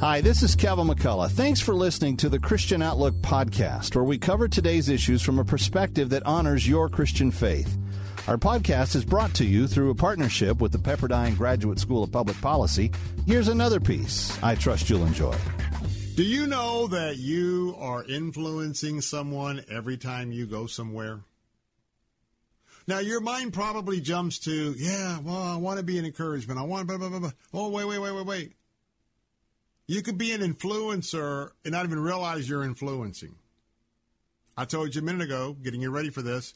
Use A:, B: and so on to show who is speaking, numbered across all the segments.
A: Hi, this is Kevin McCullough. Thanks for listening to the Christian Outlook podcast, where we cover today's issues from a perspective that honors your Christian faith. Our podcast is brought to you through a partnership with the Pepperdine Graduate School of Public Policy. Here's another piece I trust you'll enjoy.
B: Do you know that you are influencing someone every time you go somewhere? Now, your mind probably jumps to, yeah, well, I want to be an encouragement. I want, blah, blah, blah, blah. Oh, wait, wait, wait, wait, wait. You could be an influencer and not even realize you're influencing. I told you a minute ago, getting you ready for this.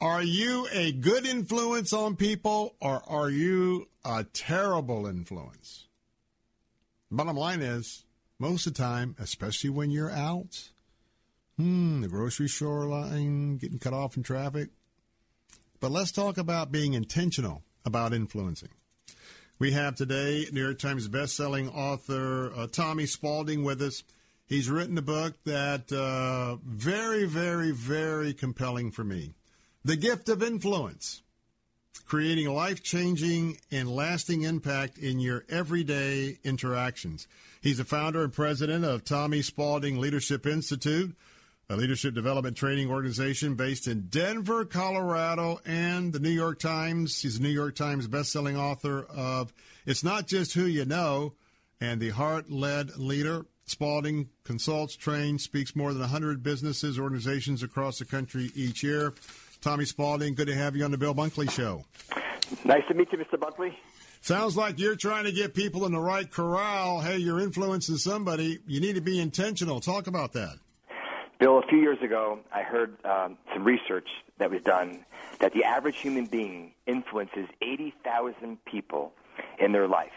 B: Are you a good influence on people or are you a terrible influence? Bottom line is, most of the time, especially when you're out, hmm, the grocery store line, getting cut off in traffic. But let's talk about being intentional about influencing. We have today New York Times best-selling author uh, Tommy Spaulding with us. He's written a book that uh, very, very, very compelling for me. The Gift of Influence, creating life-changing and lasting impact in your everyday interactions. He's the founder and president of Tommy Spaulding Leadership Institute, a leadership development training organization based in Denver, Colorado, and the New York Times. He's a New York Times bestselling author of It's Not Just Who You Know and The Heart Led Leader. Spaulding consults, trains, speaks more than 100 businesses, organizations across the country each year. Tommy Spaulding, good to have you on the Bill Bunkley Show.
C: Nice to meet you, Mr. Bunkley.
B: Sounds like you're trying to get people in the right corral. Hey, you're influencing somebody. You need to be intentional. Talk about that.
C: Bill, a few years ago, I heard um, some research that was done that the average human being influences 80,000 people in their life.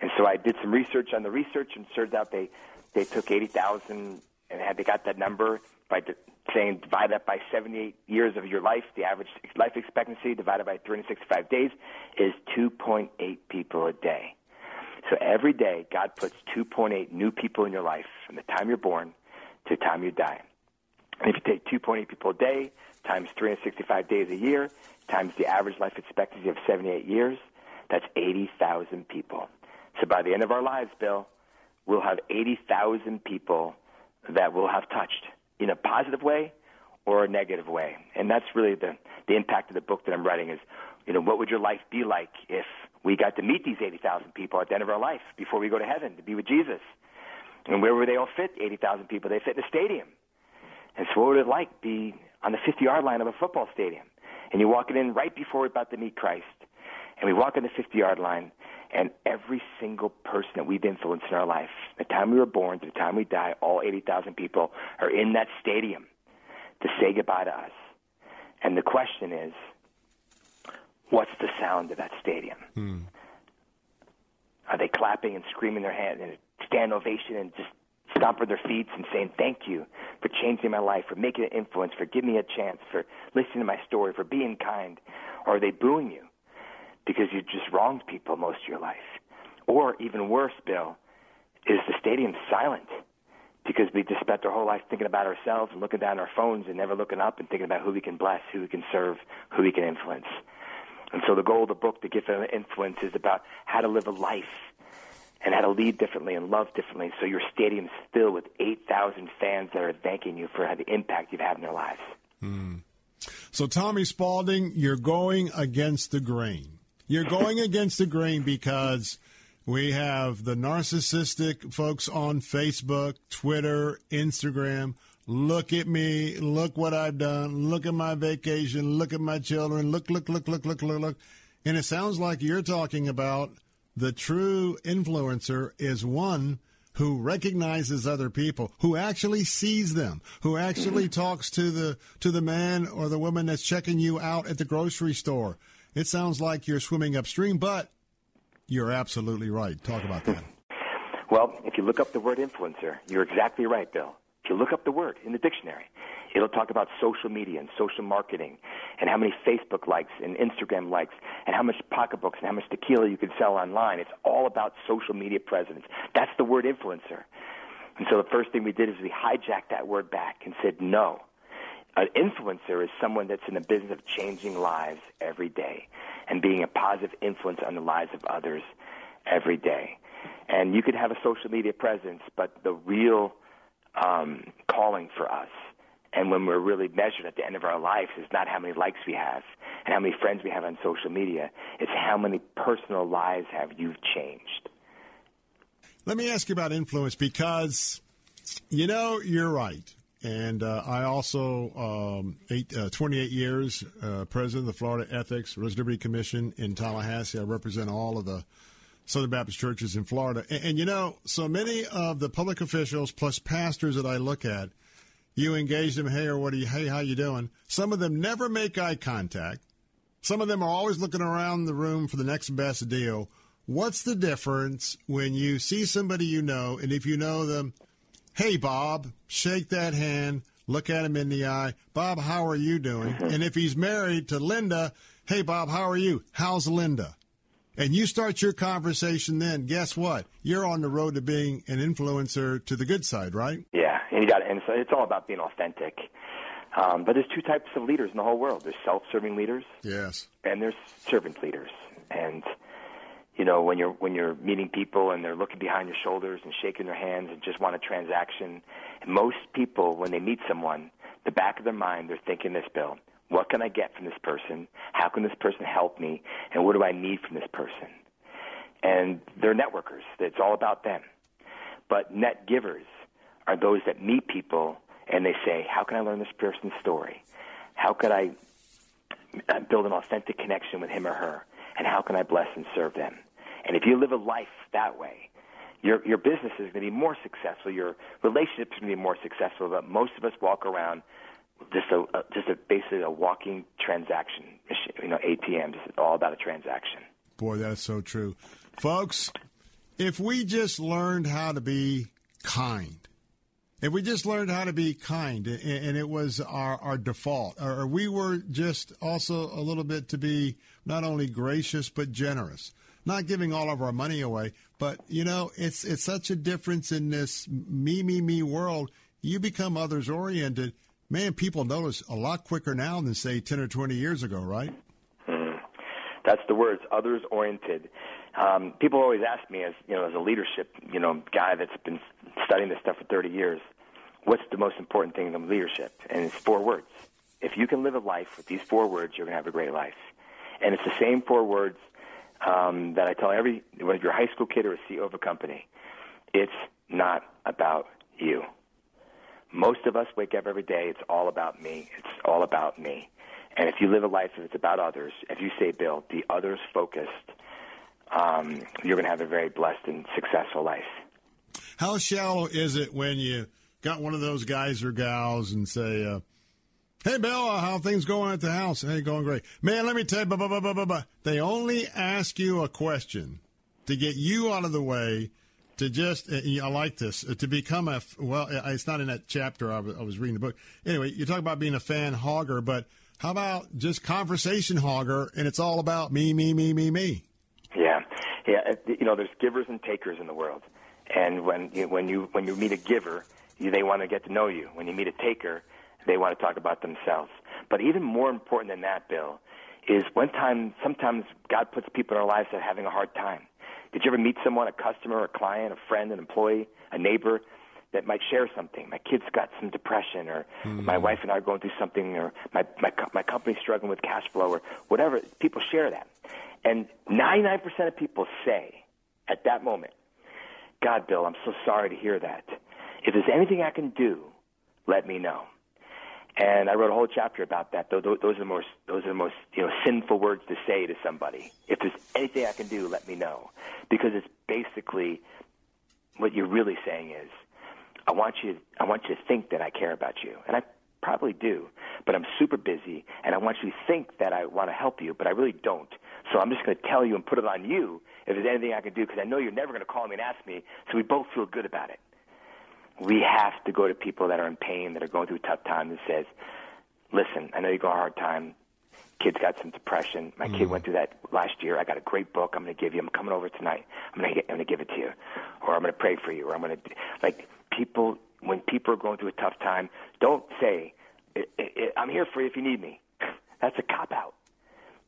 C: And so I did some research on the research, and turned out they they took 80,000 and had they got that number by de- saying divide that by 78 years of your life. The average life expectancy divided by 365 days is 2.8 people a day. So every day, God puts 2.8 new people in your life from the time you're born to the time you die. And if you take 2.8 people a day times 365 days a year times the average life expectancy of 78 years, that's 80,000 people. So by the end of our lives, Bill, we'll have 80,000 people that we'll have touched in a positive way or a negative way. And that's really the, the impact of the book that I'm writing is, you know, what would your life be like if we got to meet these 80,000 people at the end of our life before we go to heaven to be with Jesus? And where would they all fit, 80,000 people? They fit in a stadium. And so what would it like be on the 50-yard line of a football stadium? And you're walking in right before we're about to meet Christ. And we walk on the 50-yard line, and every single person that we've influenced in our life, the time we were born to the time we die, all 80,000 people are in that stadium to say goodbye to us. And the question is, what's the sound of that stadium?
B: Hmm.
C: Are they clapping and screaming their hands and stand ovation and just stomping their feet and saying thank you for changing my life, for making an influence, for giving me a chance, for listening to my story, for being kind? Or are they booing you because you just wronged people most of your life? Or even worse, Bill, is the stadium silent because we just spent our whole life thinking about ourselves and looking down our phones and never looking up and thinking about who we can bless, who we can serve, who we can influence. And so the goal of the book, The Gift of Influence, is about how to live a life and how to lead differently and love differently so your stadium's filled with 8,000 fans that are thanking you for the impact you've had in their lives.
B: Mm. So, Tommy Spaulding, you're going against the grain. You're going against the grain because we have the narcissistic folks on Facebook, Twitter, Instagram. Look at me. Look what I've done. Look at my vacation. Look at my children. Look, look, look, look, look, look, look. And it sounds like you're talking about the true influencer is one who recognizes other people, who actually sees them, who actually talks to the to the man or the woman that's checking you out at the grocery store. It sounds like you're swimming upstream, but you're absolutely right. Talk about that.
C: Well, if you look up the word influencer, you're exactly right, Bill. If you look up the word in the dictionary, it'll talk about social media and social marketing and how many Facebook likes and Instagram likes and how much pocketbooks and how much tequila you can sell online. It's all about social media presence. That's the word influencer. And so the first thing we did is we hijacked that word back and said, no. An influencer is someone that's in the business of changing lives every day and being a positive influence on the lives of others every day. And you could have a social media presence, but the real um, calling for us, and when we're really measured at the end of our lives, is not how many likes we have and how many friends we have on social media. It's how many personal lives have you changed.
B: Let me ask you about influence because, you know, you're right. And uh, I also, um, eight, uh, 28 years, uh, president of the Florida Ethics Religious Liberty Commission in Tallahassee. I represent all of the Southern Baptist churches in Florida. And, and, you know, so many of the public officials plus pastors that I look at, you engage them, hey, or what are you, hey, how you doing? Some of them never make eye contact. Some of them are always looking around the room for the next best deal. What's the difference when you see somebody you know, and if you know them, hey, Bob, shake that hand, look at him in the eye. Bob, how are you doing? Mm-hmm. And if he's married to Linda, hey, Bob, how are you? How's Linda? And you start your conversation then, guess what? You're on the road to being an influencer to the good side, right?
C: Yeah, and you got and so it's all about being authentic. Um, but there's two types of leaders in the whole world. There's self-serving leaders.
B: Yes.
C: And there's servant leaders. And you know, when you're when you're meeting people and they're looking behind your shoulders and shaking their hands and just want a transaction. And most people, when they meet someone, the back of their mind, they're thinking this, Bill. What can I get from this person? How can this person help me? And what do I need from this person? And they're networkers. It's all about them. But net givers are those that meet people and they say, How can I learn this person's story? How could I uh, build an authentic connection with him or her? And how can I bless and serve them? And if you live a life that way, your your business is going to be more successful. Your relationships are going to be more successful. But most of us walk around just a, a just a basically a walking transaction. You know, ATMs. It's all about a transaction.
B: Boy, that's so true, folks. If we just learned how to be kind, if we just learned how to be kind, and it was our, our default, or we were just also a little bit to be not only gracious but generous not giving all of our money away, but you know, it's it's such a difference in this me me me world. You become others oriented. Man, people notice a lot quicker now than say ten or twenty years ago, right?
C: Mm. That's the words, others oriented. Um, people always ask me, as you know, as a leadership, you know, guy that's been studying this stuff for 30 years, what's the most important thing in leadership? And it's four words. If you can live a life with these four words, you're going to have a great life. And it's the same four words um, that I tell every whether you're a high school kid or a CEO of a company, it's not about you. Most of us wake up every day. It's all about me. It's all about me. And if you live a life that's about others, if you say, Bill, the others focused, um, you're going to have a very blessed and successful life.
B: How shallow is it when you got one of those guys or gals and say, uh, Hey, Bill, uh, how things going at the house? Hey, going great. Man, let me tell you, blah, blah, blah, blah, blah. they only ask you a question to get you out of the way to just, uh, I like this, uh, to become a, well, it's not in that chapter, I was reading the book. Anyway, you talk about being a fan hogger, but how about just conversation hogger and it's all about me, me, me, me, me?
C: Yeah. Yeah. You know, there's givers and takers in the world. And when you, when you, when you meet a giver, you, they want to get to know you. When you meet a taker, they want to talk about themselves. But even more important than that, Bill, is one time, sometimes God puts people in our lives that are having a hard time. Did you ever meet someone, a customer, a client, a friend, an employee, a neighbor that might share something? My kid's got some depression, or mm. my wife and I are going through something, or my, my, my company's struggling with cash flow, or whatever. People share that. And 99% of people say at that moment, God, Bill, I'm so sorry to hear that. If there's anything I can do, let me know. And I wrote a whole chapter about that. Those are the most those are the most you know sinful words to say to somebody. If there's anything I can do, let me know, because it's basically what you're really saying is, I want you I want you to think that I care about you, and I probably do, but I'm super busy, and I want you to think that I want to help you, but I really don't. So I'm just going to tell you and put it on you if there's anything I can do, because I know you're never going to call me and ask me, so we both feel good about it we have to go to people that are in pain, that are going through tough time, and says, "Listen, I know you go a hard time. Kid's got some depression. My mm. kid went through that last year. I got a great book. I'm going to give you. I'm coming over tonight. I'm going to I'm going to give it to you, or I'm going to pray for you, or I'm going to like people. When people are going through a tough time, don't say, "I'm here for you if you need me." That's a cop out.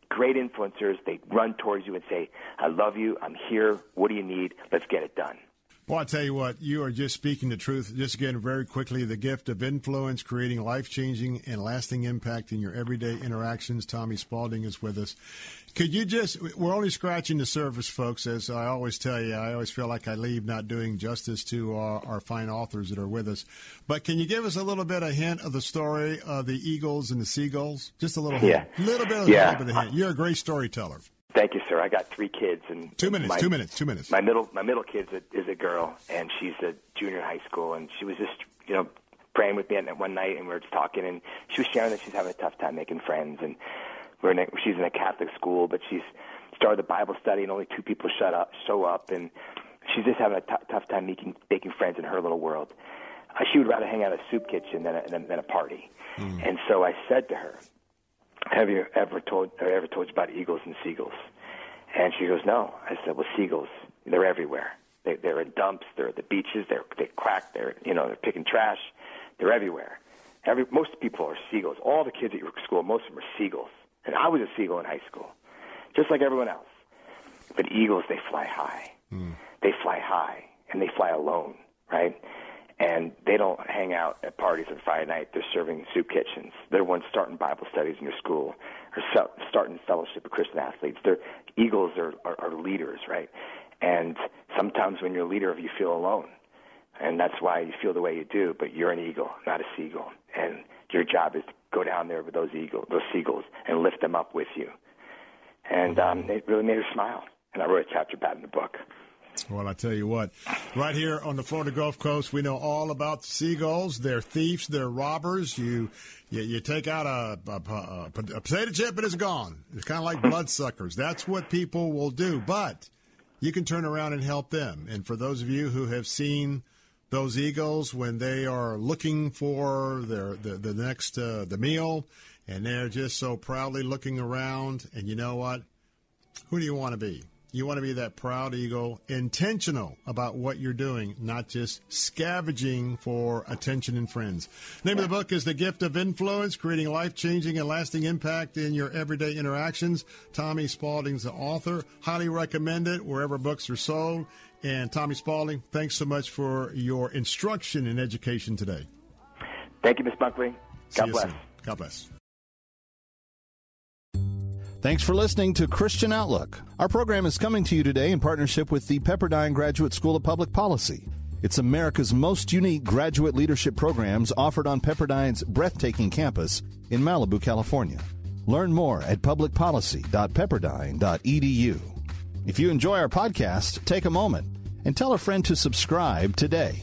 C: great influencers. They run towards you and say, I love you. I'm here. What do you need? Let's get it done.
B: Well, I tell you what, you are just speaking the truth. Just again, very quickly, the gift of influence, creating life changing and lasting impact in your everyday interactions. Tommy Spaulding is with us. Could you just, we're only scratching the surface, folks, as I always tell you. I always feel like I leave not doing justice to our, our fine authors that are with us. But can you give us a little bit of hint of the story of the Eagles and the Seagulls? Just a little hint.
C: Yeah.
B: little bit of,
C: Yeah.
B: little bit of hint. You're a great storyteller.
C: Thank you, sir. I got three kids, and
B: Two minutes,
C: my-
B: two minutes, two minutes.
C: My middle, my middle kid's a, is a girl, and she's a junior in high school, and she was just, you know, praying with me at one night, and we were just talking, and she was sharing that she's having a tough time making friends, and we're in a, she's in a Catholic school, but she's started the Bible study, and only two people shut up, show up, and she's just having a t- tough time making making friends in her little world. Uh, she would rather hang out at a soup kitchen than a, than, than a party, and so I said to her, "Have you ever told or ever told you about eagles and seagulls?" And she goes, "No." I said, "Well, seagulls, they're everywhere. They, they're in dumps. They're at the beaches. They're they crack. They're you know they're picking trash. They're everywhere. Every most people are seagulls. All the kids at your school, most of them are seagulls. And I was a seagull in high school, just like everyone else. But eagles, they fly high. Hmm. They fly high, and they fly alone, right? And they don't hang out at parties on Friday night. They're serving soup kitchens. They're ones starting Bible studies in your school or se- starting fellowship of Christian athletes. They're eagles are, are, are leaders, right? And sometimes when you're a leader, you feel alone, and that's why you feel the way you do. But you're an eagle, not a seagull, and your job is to go down there with those eagles, those seagulls, and lift them up with you. And um, it really made her smile. And I wrote a chapter about it in the book.
B: Well, I tell you what, right here on the Florida Gulf Coast, we know all about seagulls. They're thieves. They're robbers. You, you, you take out a, a, a, a potato chip and it's gone. It's kind of like bloodsuckers. That's what people will do. But you can turn around and help them. And for those of you who have seen those eagles when they are looking for their the, the next uh, the meal, and they're just so proudly looking around, and you know what? Who do you want to be? You want to be that proud eagle, intentional about what you're doing, not just scavenging for attention and friends. Name of the book is The Gift of Influence, creating life changing and lasting impact in your everyday interactions. Tommy Spaulding's the author. Highly recommend it wherever books are sold. And Tommy Spaulding, thanks so much for your instruction and education today.
C: Thank you, Miss Bunkley.
B: See
C: God bless.
B: soon. God bless.
A: Thanks for listening to Christian Outlook. Our program is coming to you today in partnership with the Pepperdine Graduate School of Public Policy. It's America's most unique graduate leadership programs offered on Pepperdine's breathtaking campus in Malibu, California. Learn more at publicpolicy.pepperdine.edu. If you enjoy our podcast, take a moment and tell a friend to subscribe today.